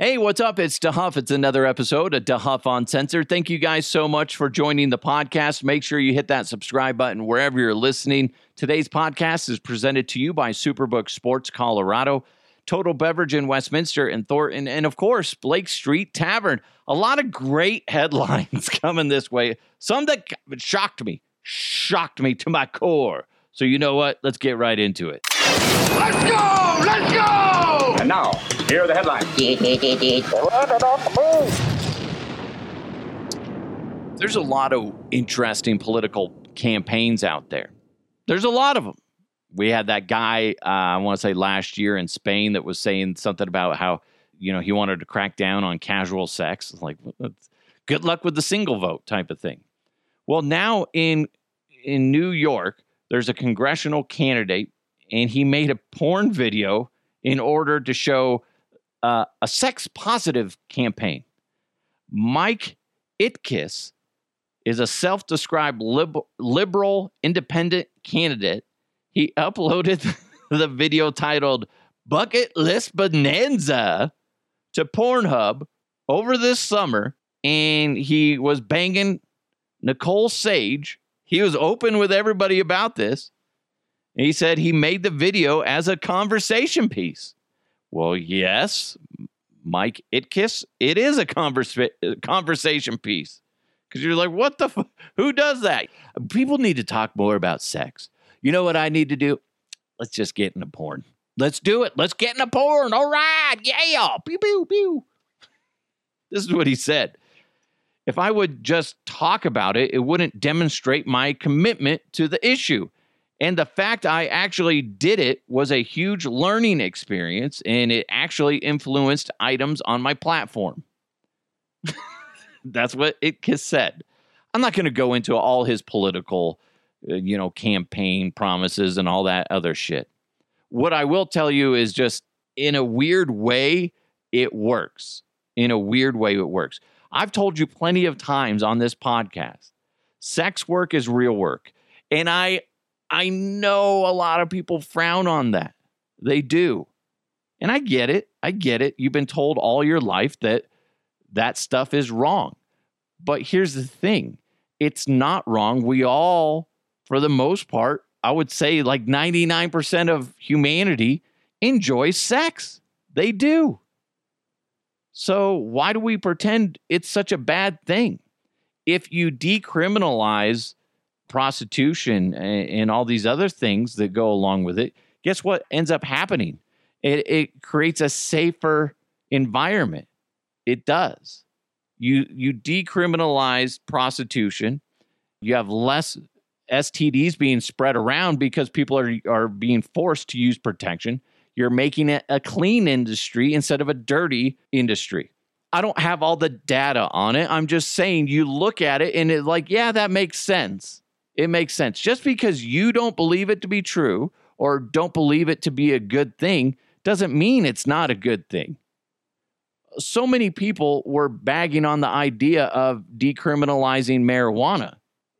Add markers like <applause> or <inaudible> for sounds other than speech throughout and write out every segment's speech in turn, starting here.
Hey, what's up? It's DeHuff. It's another episode of DeHuff Uncensored. Thank you guys so much for joining the podcast. Make sure you hit that subscribe button wherever you're listening. Today's podcast is presented to you by Superbook Sports Colorado, Total Beverage in Westminster and Thornton, and of course, Blake Street Tavern. A lot of great <laughs> headlines <laughs> coming this way. Some that shocked me, shocked me to my core. So, you know what? Let's get right into it. Let's go! Let's go! And now, here are the headlines. <laughs> There's a lot of interesting political campaigns out there. There's a lot of them. We had that guy, uh, I want to say last year in Spain, that was saying something about how, you know, he wanted to crack down on casual sex. Like, good luck with the single vote type of thing. Well, now in in New York, there's a congressional candidate, and he made a porn video in order to show uh, a sex positive campaign. Mike Itkis is a self described lib- liberal independent candidate. He uploaded <laughs> the video titled Bucket List Bonanza to Pornhub over this summer, and he was banging Nicole Sage. He was open with everybody about this. He said he made the video as a conversation piece. Well, yes, Mike Itkis, it is a conversa- uh, conversation piece. Because you're like, what the? F- who does that? People need to talk more about sex. You know what I need to do? Let's just get into porn. Let's do it. Let's get into porn. All right. Yeah. Pew, pew, pew. This is what he said. If I would just talk about it, it wouldn't demonstrate my commitment to the issue. And the fact I actually did it was a huge learning experience and it actually influenced items on my platform. <laughs> That's what it said. I'm not going to go into all his political, uh, you know, campaign promises and all that other shit. What I will tell you is just in a weird way, it works. In a weird way, it works. I've told you plenty of times on this podcast sex work is real work. And I I know a lot of people frown on that. They do. And I get it. I get it. You've been told all your life that that stuff is wrong. But here's the thing it's not wrong. We all, for the most part, I would say like 99% of humanity enjoys sex. They do. So why do we pretend it's such a bad thing? If you decriminalize prostitution and, and, all these other things that go along with it, guess what ends up happening? It, it creates a safer environment. It does. You you decriminalize prostitution. You have less STDs being spread around because people are are being forced to use protection. You're making it a clean industry instead of a dirty industry. I don't have all the data on it. I'm just saying you look at it and it's like, yeah, that makes sense. It makes sense. Just because you don't believe it to be true or don't believe it to be a good thing doesn't mean it's not a good thing. So many people were bagging on the idea of decriminalizing marijuana.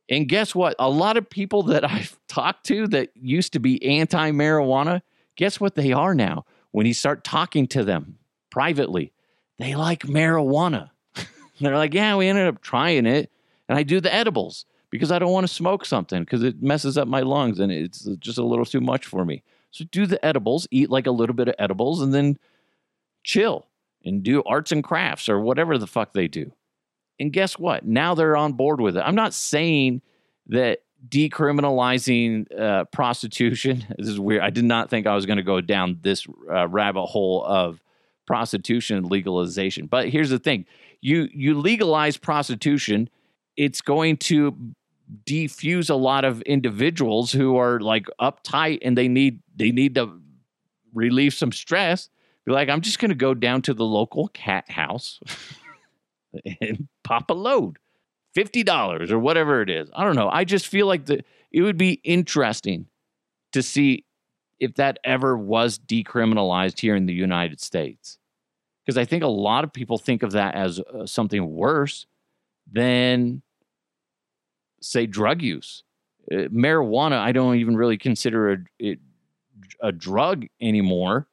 And guess what? A lot of people that <laughs> I've talked to that used to be anti marijuana, guess what they are now? When you start talking to them privately, they like marijuana. <laughs> They're like, yeah, we ended up trying it. And I do the edibles because I don't want to smoke something because it messes up my lungs and it's just a little too much for me. So do the edibles, eat like a little bit of edibles, and then chill and do arts and crafts or whatever the fuck they do. And guess what? Now they're on board with it. I'm not saying that decriminalizing uh, prostitution. <laughs> This is weird. I did not think I was going to go down this uh, rabbit hole of prostitution legalization. But here's the thing: you you legalize prostitution, it's going to defuse a lot of individuals who are like uptight and they need they need to relieve some stress. Be like, I'm just going to go down to the local cat house <laughs> and pop a load, fifty dollars or whatever it is. I don't know. I just feel like the it would be interesting to see if that ever was decriminalized here in the United States, because I think a lot of people think of that as uh, something worse than say drug use. Uh, marijuana, I don't even really consider a, it a drug anymore.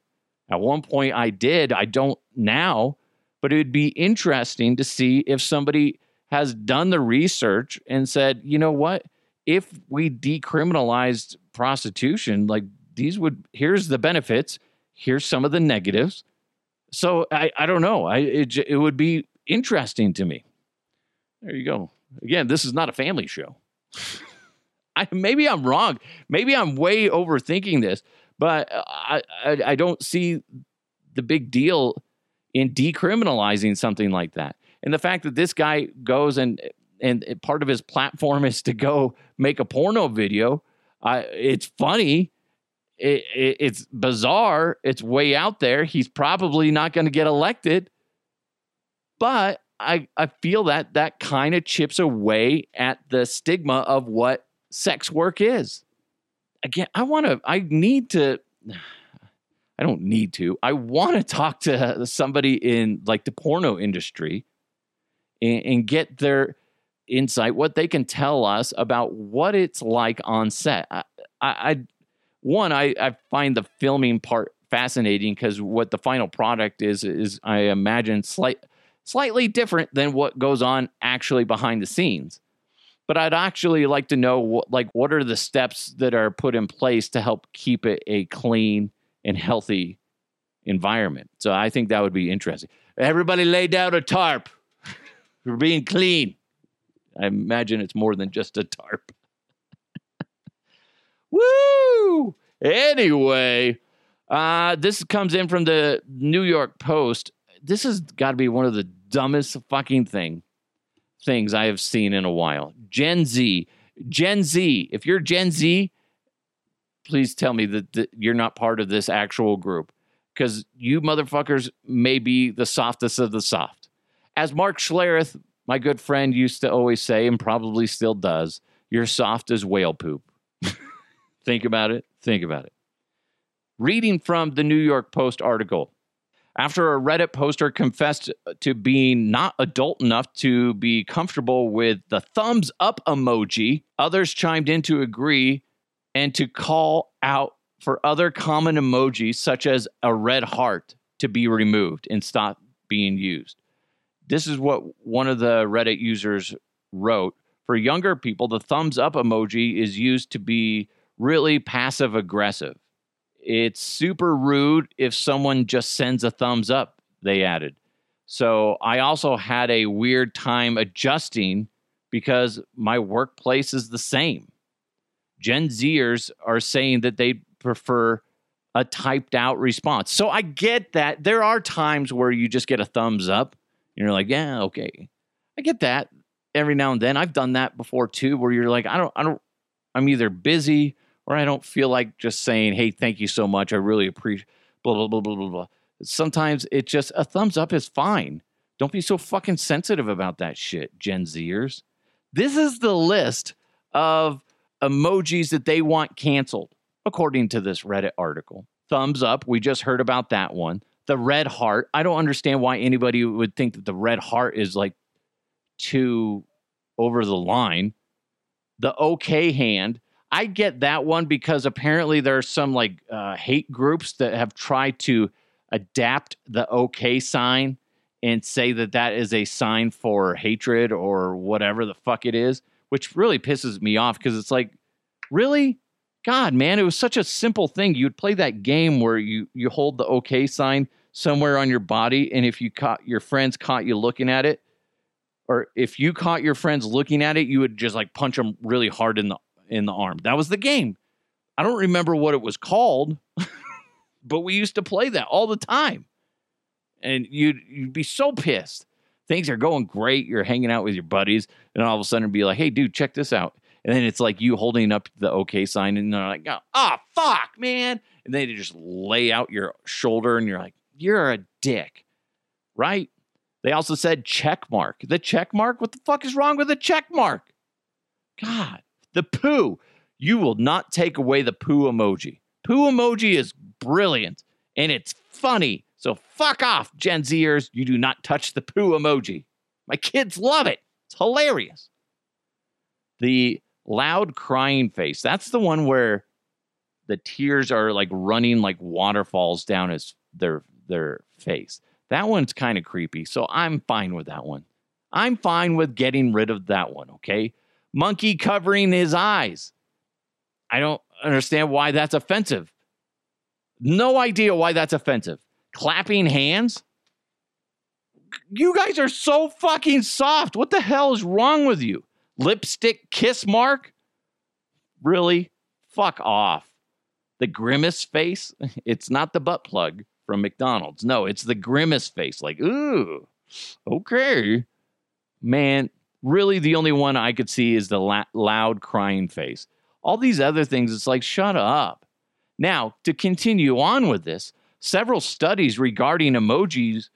At one point, I did. I don't now but it would be interesting to see if somebody has done the research and said, you know what? If we decriminalized prostitution, like these would, here's the benefits, here's some of the negatives. So I, I don't know. I it, it would be interesting to me. There you go. Again, this is not a family show. I, maybe I'm wrong. Maybe I'm way overthinking this, but I, I, I don't see the big deal in decriminalizing something like that. And the fact that this guy goes and and part of his platform is to go make a porno video. Uh, it's funny. It, it, it's bizarre. It's way out there. He's probably not going to get elected. But I, I feel that that kind of chips away at the stigma of what sex work is. Again, I want to, I need to, <sighs> I don't need to, I want to talk to somebody in like the porno industry and, and get their insight, what they can tell us about what it's like on set. I, I, I one, I, I find the filming part fascinating because what the final product is is I imagine slight, slightly different than what goes on actually behind the scenes. But I'd actually like to know what, like what are the steps that are put in place to help keep it a clean and healthy environment. So I think that would be interesting. Everybody lay down a tarp. We're being clean. I imagine it's more than just a tarp. <laughs> Woo! Anyway, uh, this comes in from the New York Post. This has got to be one of the dumbest fucking thing things I have seen in a while. Gen Z, Gen Z. If you're Gen Z, please tell me that, that you're not part of this actual group because you motherfuckers may be the softest of the soft. As Mark Schlereth, my good friend, used to always say, and probably still does, you're soft as whale poop. <laughs> Think about it. Think about it. Reading from the New York Post article after a Reddit poster confessed to being not adult enough to be comfortable with the thumbs up emoji, others chimed in to agree and to call out for other common emojis, such as a red heart, to be removed and stop being used. This is what one of the Reddit users wrote. For younger people, the thumbs up emoji is used to be really passive aggressive. It's super rude if someone just sends a thumbs up, they added. So I also had a weird time adjusting because my workplace is the same. Gen Zers are saying that they prefer a typed out response. So I get that. There are times where you just get a thumbs up and you're like, yeah, okay. I get that every now and then. I've done that before too, where you're like, I don't, I don't, I'm either busy or I don't feel like just saying, hey, thank you so much. I really appreciate blah, blah, blah, blah, blah. Sometimes it just, a thumbs up is fine. Don't be so fucking sensitive about that shit, Gen Zers. This is the list of emojis that they want canceled, according to this Reddit article. Thumbs up, we just heard about that one. The red heart, I don't understand why anybody would think that the red heart is like too over the line. The okay hand, I get that one because apparently there are some like uh, hate groups that have tried to adapt the okay sign and say that that is a sign for hatred or whatever the fuck it is, which really pisses me off because it's like, really? God, man, it was such a simple thing. You'd play that game where you you hold the okay sign somewhere on your body, and if you caught your friends caught you looking at it, or if you caught your friends looking at it, you would just like punch them really hard in the in the arm. That was the game. I don't remember what it was called, <laughs> but we used to play that all the time. And you'd you'd be so pissed. Things are going great. You're hanging out with your buddies, and all of a sudden be like, "Hey, dude, check this out." And then it's like you holding up the OK sign, and they're like, "Oh, fuck, man!" And then they just lay out your shoulder, and you're like, "You're a dick," right? They also said check mark. The check mark. What the fuck is wrong with the check mark? God, the poo. You will not take away the poo emoji. Poo emoji is brilliant and it's funny. So fuck off, Gen Zers. You do not touch the poo emoji. My kids love it. It's hilarious. The loud crying face. That's the one where the tears are like running like waterfalls down his their their face. That one's kind of creepy. So I'm fine with that one. I'm fine with getting rid of that one, okay? Monkey covering his eyes. I don't understand why that's offensive. No idea why that's offensive. Clapping hands? You guys are so fucking soft. What the hell is wrong with you? Lipstick kiss mark? Really? Fuck off. The grimace face? <laughs> It's not the butt plug from McDonald's. No, it's the grimace face. Like, ooh, okay. Man, really the only one I could see is the la- loud crying face. All these other things, it's like, shut up. Now, to continue on with this, several studies regarding emojis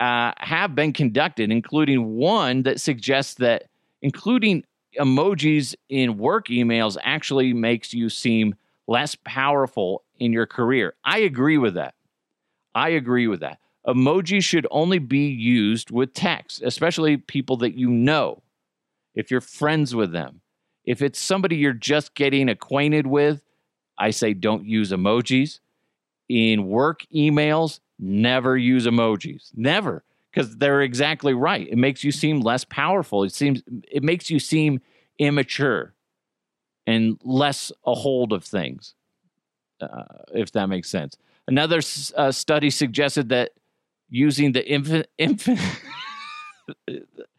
uh, have been conducted, including one that suggests that including emojis in work emails actually makes you seem less powerful in your career. I agree with that. I agree with that. Emojis should only be used with text, especially people that you know, if you're friends with them. If it's somebody you're just getting acquainted with, I say don't use emojis. In work emails, never use emojis. Never. Because they're exactly right. It makes you seem less powerful. It seems it makes you seem immature and less a hold of things, uh, if that makes sense. Another uh, study suggested that using the infant, infant <laughs>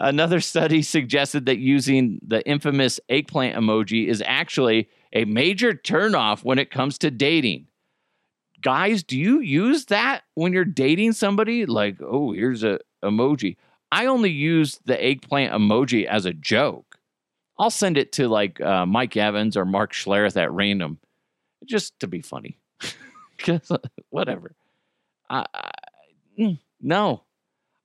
another study suggested that using the infamous eggplant emoji is actually a major turnoff when it comes to dating. Guys, do you use that when you're dating somebody? Like, oh, here's a emoji. I only use the eggplant emoji as a joke. I'll send it to like uh, Mike Evans or Mark Schlereth at random, just to be funny. <laughs> whatever. I, I, mm, no,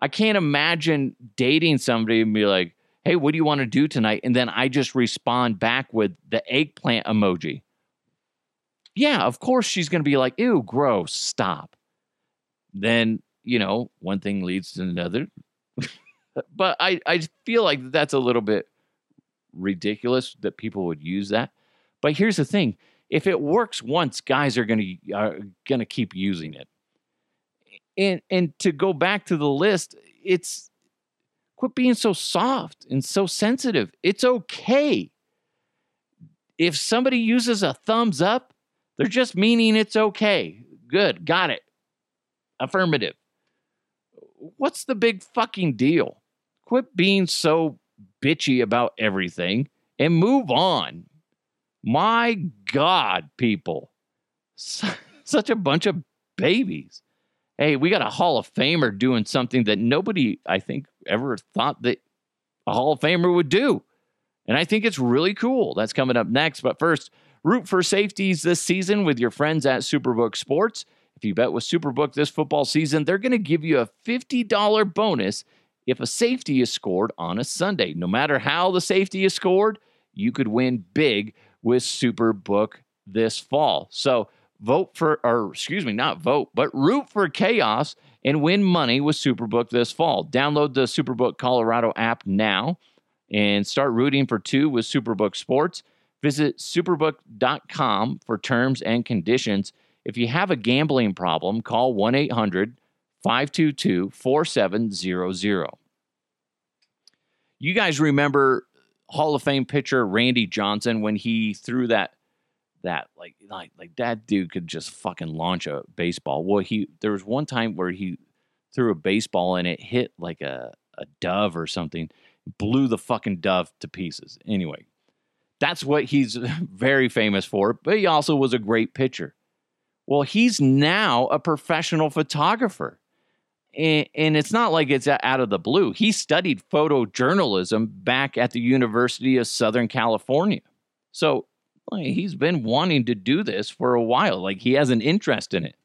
I can't imagine dating somebody and be like, "Hey, what do you want to do tonight?" And then I just respond back with the eggplant emoji. Yeah, of course she's going to be like, "Ew, gross, stop." Then you know, one thing leads to another. <laughs> but I I feel like that's a little bit ridiculous that people would use that. But here's the thing: if it works once, guys are going to are going to keep using it. And and to go back to the list, it's quit being so soft and so sensitive. It's okay. If somebody uses a thumbs up, they're just meaning it's okay. Good, got it. Affirmative. What's the big fucking deal? Quit being so bitchy about everything and move on. My God, people. <laughs> Such a bunch of babies. Hey, we got a Hall of Famer doing something that nobody, I think, ever thought that a Hall of Famer would do. And I think it's really cool. That's coming up next. But first, root for safeties this season with your friends at Superbook Sports. If you bet with Superbook this football season, they're going to give you a $50 bonus if a safety is scored on a Sunday. No matter how the safety is scored, you could win big with Superbook this fall. So vote for, or excuse me, not vote, but root for chaos and win money with Superbook this fall. Download the Superbook Colorado app now and start rooting for two with Superbook Sports. Visit superbook.com for terms and conditions. If you have a gambling problem, call 1 800 522 4700. You guys remember Hall of Fame pitcher Randy Johnson when he threw that that like like like that dude could just fucking launch a baseball. Well, he there was one time where he threw a baseball and it hit like a a dove or something, blew the fucking dove to pieces. Anyway, that's what he's <laughs> very famous for, but he also was a great pitcher. Well, he's now a professional photographer and, and it's not like it's out of the blue. He studied photojournalism back at the University of Southern California. So like, he's been wanting to do this for a while. Like he has an interest in it.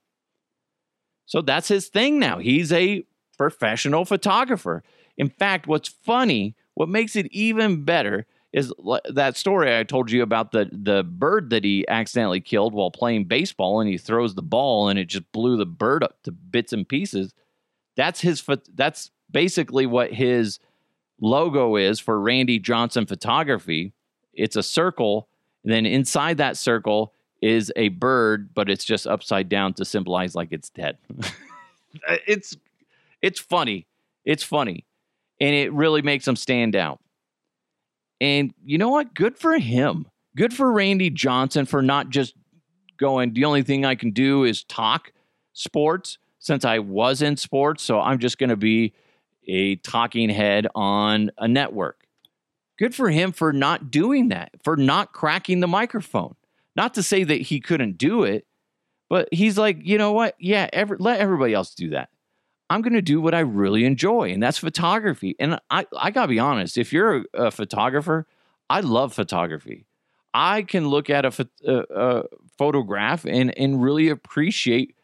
So that's his thing now. He's a professional photographer. In fact, what's funny, what makes it even better is that story I told you about the the bird that he accidentally killed while playing baseball and he throws the ball and it just blew the bird up to bits and pieces. That's his. That's basically what his logo is for Randy Johnson Photography. It's a circle, and then inside that circle is a bird, but it's just upside down to symbolize like it's dead. <laughs> Uh, it's it's funny. It's funny. And it really makes him stand out. And you know what? Good for him. Good for Randy Johnson for not just going, the only thing I can do is talk sports since I was in sports. So I'm just going to be a talking head on a network. Good for him for not doing that, for not cracking the microphone. Not to say that he couldn't do it, but he's like, you know what? Yeah, every, let everybody else do that. I'm going to do what I really enjoy, and that's photography. And I, I got to be honest, if you're a, a, photographer, I love photography. I can look at a, a, a photograph and, and really appreciate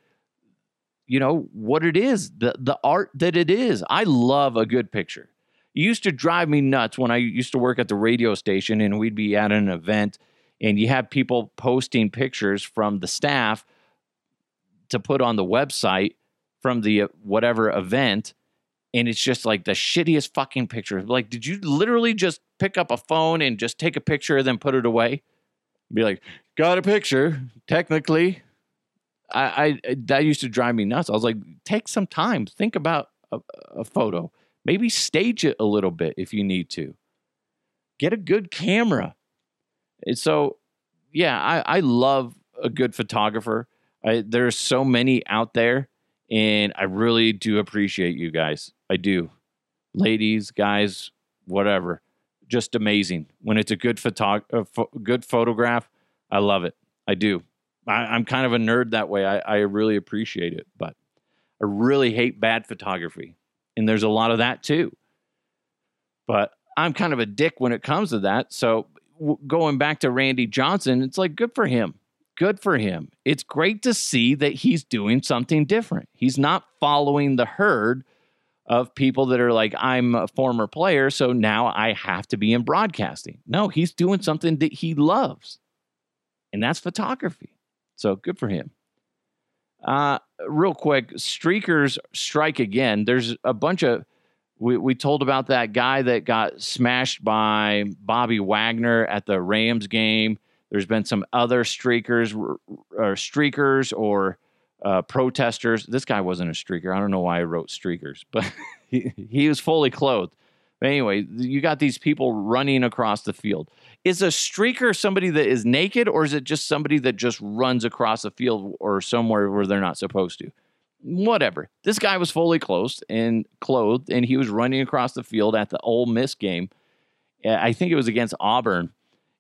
you know what it is the the art that it is i love a good picture it used to drive me nuts when i used to work at the radio station and we'd be at an event and you have people posting pictures from the staff to put on the website from the uh, whatever event and it's just like the shittiest fucking picture. Like did you literally just pick up a phone and just take a picture and then put it away? Be like got a picture technically. I, I that used to drive me nuts. I was like, take some time, think about a, a photo, maybe stage it a little bit if you need to. Get a good camera. And so, yeah, I, I love a good photographer. I, there's so many out there, and I really do appreciate you guys. I do, ladies, guys, whatever. Just amazing when it's a good photog- a fo- uh, good photograph. I love it. I do. I, am kind of a nerd that way. I, I really appreciate it, but I really hate bad photography. And there's a lot of that too. But I'm kind of a dick when it comes to that. So w- going back to Randy Johnson, it's like good for him. Good for him. It's great to see that he's doing something different. He's not following the herd of people that are like, I'm a former player, so now I have to be in broadcasting. No, he's doing something that he loves, and that's photography. So good for him. Uh, real quick, streakers strike again. There's a bunch of we, we told about that guy that got smashed by Bobby Wagner at the Rams game. There's been some other streakers or streakers or uh, protesters. This guy wasn't a streaker. I don't know why I wrote streakers, but <laughs> he, he was fully clothed. But anyway, you got these people running across the field. Is a streaker somebody that is naked, or is it just somebody that just runs across a field or somewhere where they're not supposed to? Whatever. This guy was fully clothed and clothed, and he was running across the field at the Ole Miss game. I think it was against Auburn,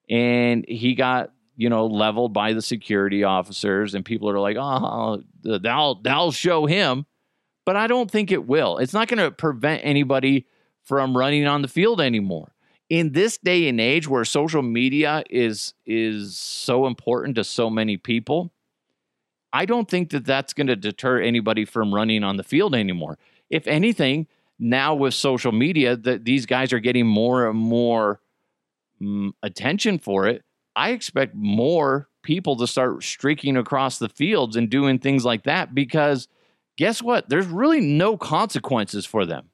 and he got you know leveled by the security officers, and people are like, "Oh, that'll that'll show him," but I don't think it will. It's not going to prevent anybody from running on the field anymore. In this day and age where social media is is so important to so many people, I don't think that that's going to deter anybody from running on the field anymore. If anything, now with social media that these guys are getting more and more um, attention for it, I expect more people to start streaking across the fields and doing things like that because guess what? There's really no consequences for them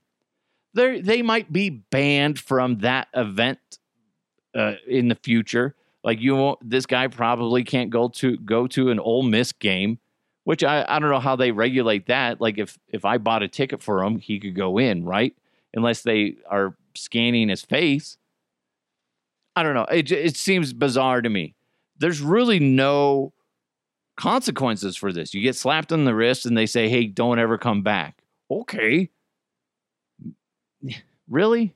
they they might be banned from that event uh, in the future. Like you won't, this guy probably can't go to go to an Ole Miss game, which I, I don't know how they regulate that. Like if if I bought a ticket for him, he could go in, right? Unless they are scanning his face. I don't know. It it seems bizarre to me. There's really no consequences for this. You get slapped on the wrist and they say, "Hey, don't ever come back." Okay really?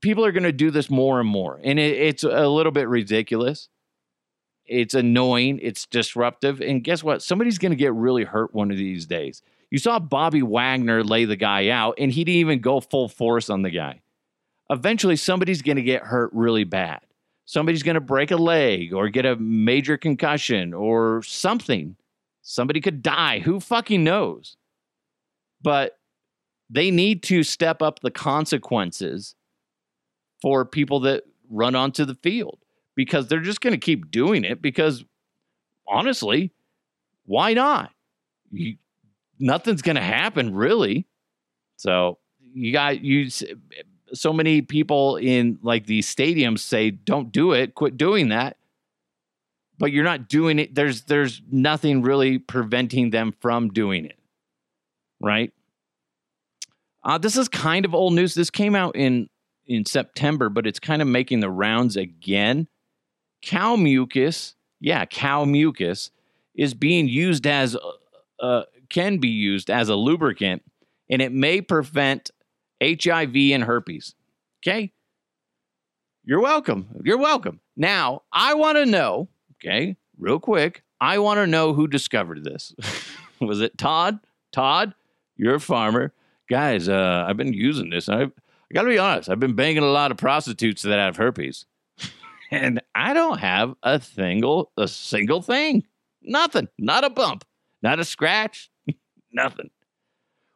People are going to do this more and more. And it, it's a little bit ridiculous. It's annoying. It's disruptive. And guess what? Somebody's going to get really hurt one of these days. You saw Bobby Wagner lay the guy out, and he didn't even go full force on the guy. Eventually, somebody's going to get hurt really bad. Somebody's going to break a leg or get a major concussion or something. Somebody could die. Who fucking knows? But they need to step up the consequences for people that run onto the field because they're just going to keep doing it because honestly, why not? You, nothing's going to happen really. So you got you so many people in like these stadiums say don't do it, quit doing that. But you're not doing it. There's there's nothing really preventing them from doing it. right? Uh, this is kind of old news. This came out in in September, but it's kind of making the rounds again. Cow mucus, yeah, cow mucus is being used as uh, uh, can be used as a lubricant, and it may prevent HIV and herpes. Okay, you're welcome. You're welcome. Now, I want to know, okay, real quick, I want to know who discovered this. <laughs> Was it Todd? Todd, you're a farmer. Guys, uh, I've been using this. I've, I got to be honest, I've been banging a lot of prostitutes that have herpes. <laughs> and I don't have a single a single thing. Nothing. Not a bump. Not a scratch. <laughs> Nothing.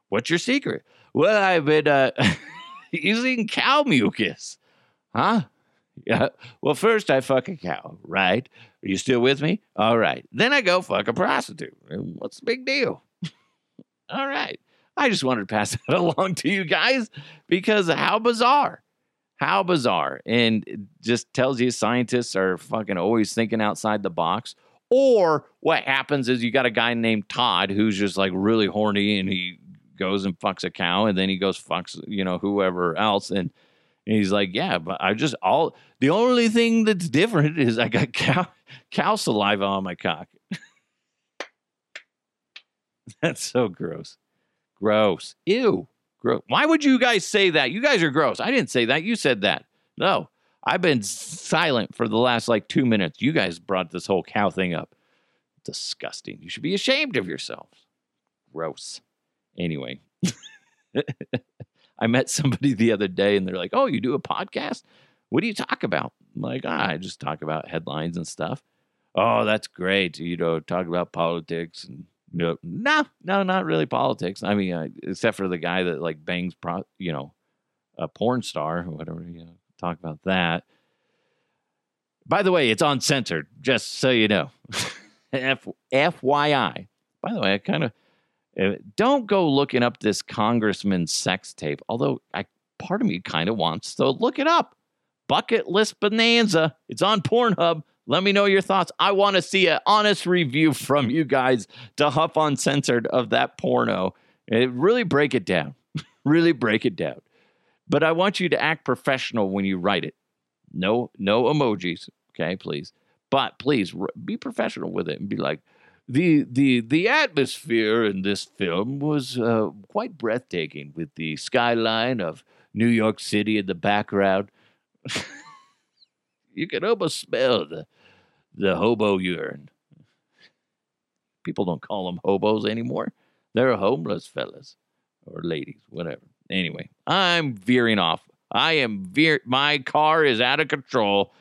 What's your secret? Well, I've been uh, <laughs> using cow mucus. Huh? Yeah. Well, first I fuck a cow, right? Are you still with me? All right. Then I go fuck a prostitute. What's the big deal? All right. I just wanted to pass <laughs> that along to you guys because how bizarre. How bizarre. And it just tells you scientists are fucking always thinking outside the box. Or what happens is you got a guy named Todd who's just like really horny and he goes and fucks a cow and then he goes fucks, you know, whoever else. And, he's like, yeah, but I just all the only thing that's different is I got <laughs> cow cow saliva on my cock. <laughs> that's so gross. Gross. Ew. Gross. Why would you guys say that? You guys are gross. I didn't say that. You said that. No. I've been silent for the last like two minutes. You guys brought this whole cow thing up. Disgusting. You should be ashamed of yourselves. Gross. Anyway, <laughs> I met somebody the other day and they're like, Oh, you do a podcast? What do you talk about? I'm like, ah, I just talk about headlines and stuff. Oh, that's great. You know, talk about politics and no, no, no, not really politics. I mean, uh, except for the guy that like bangs, pro, you know, a porn star or whatever. You know, talk about that. By the way, it's uncensored, just so you know. <laughs> F- FYI. By the way, I kind of uh, don't go looking up this congressman's sex tape. Although I part of me kind of wants to look it up. Bucket list bonanza. It's on Pornhub. Let me know your thoughts. I want to see an honest review from you guys to Huff Uncensored of that porno. It, really break it down. <laughs> really break it down. But I want you to act professional when you write it. No, no emojis. Okay, please. But please be professional with it and be like, the the the atmosphere in this film was uh, quite breathtaking with the skyline of New York City in the background. <laughs> you can almost smell the the hobo urine. People don't call them hobos anymore. They're homeless fellas or ladies, whatever. Anyway, I'm veering off. I am veer. My car is out of control.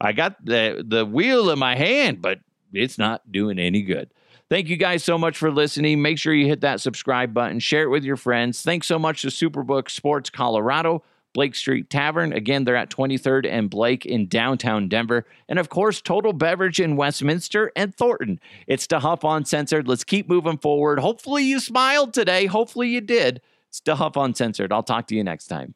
I got the the wheel in my hand, but it's not doing any good. Thank you guys so much for listening. Make sure you hit that subscribe button, share it with your friends. Thanks so much to Superbook Sports Colorado Blake Street Tavern. Again, they're at 23rd and Blake in downtown Denver. And of course, Total Beverage in Westminster and Thornton. It's DeHuff Uncensored. Let's keep moving forward. Hopefully, you smiled today. Hopefully, you did. It's DeHuff Uncensored. I'll talk to you next time.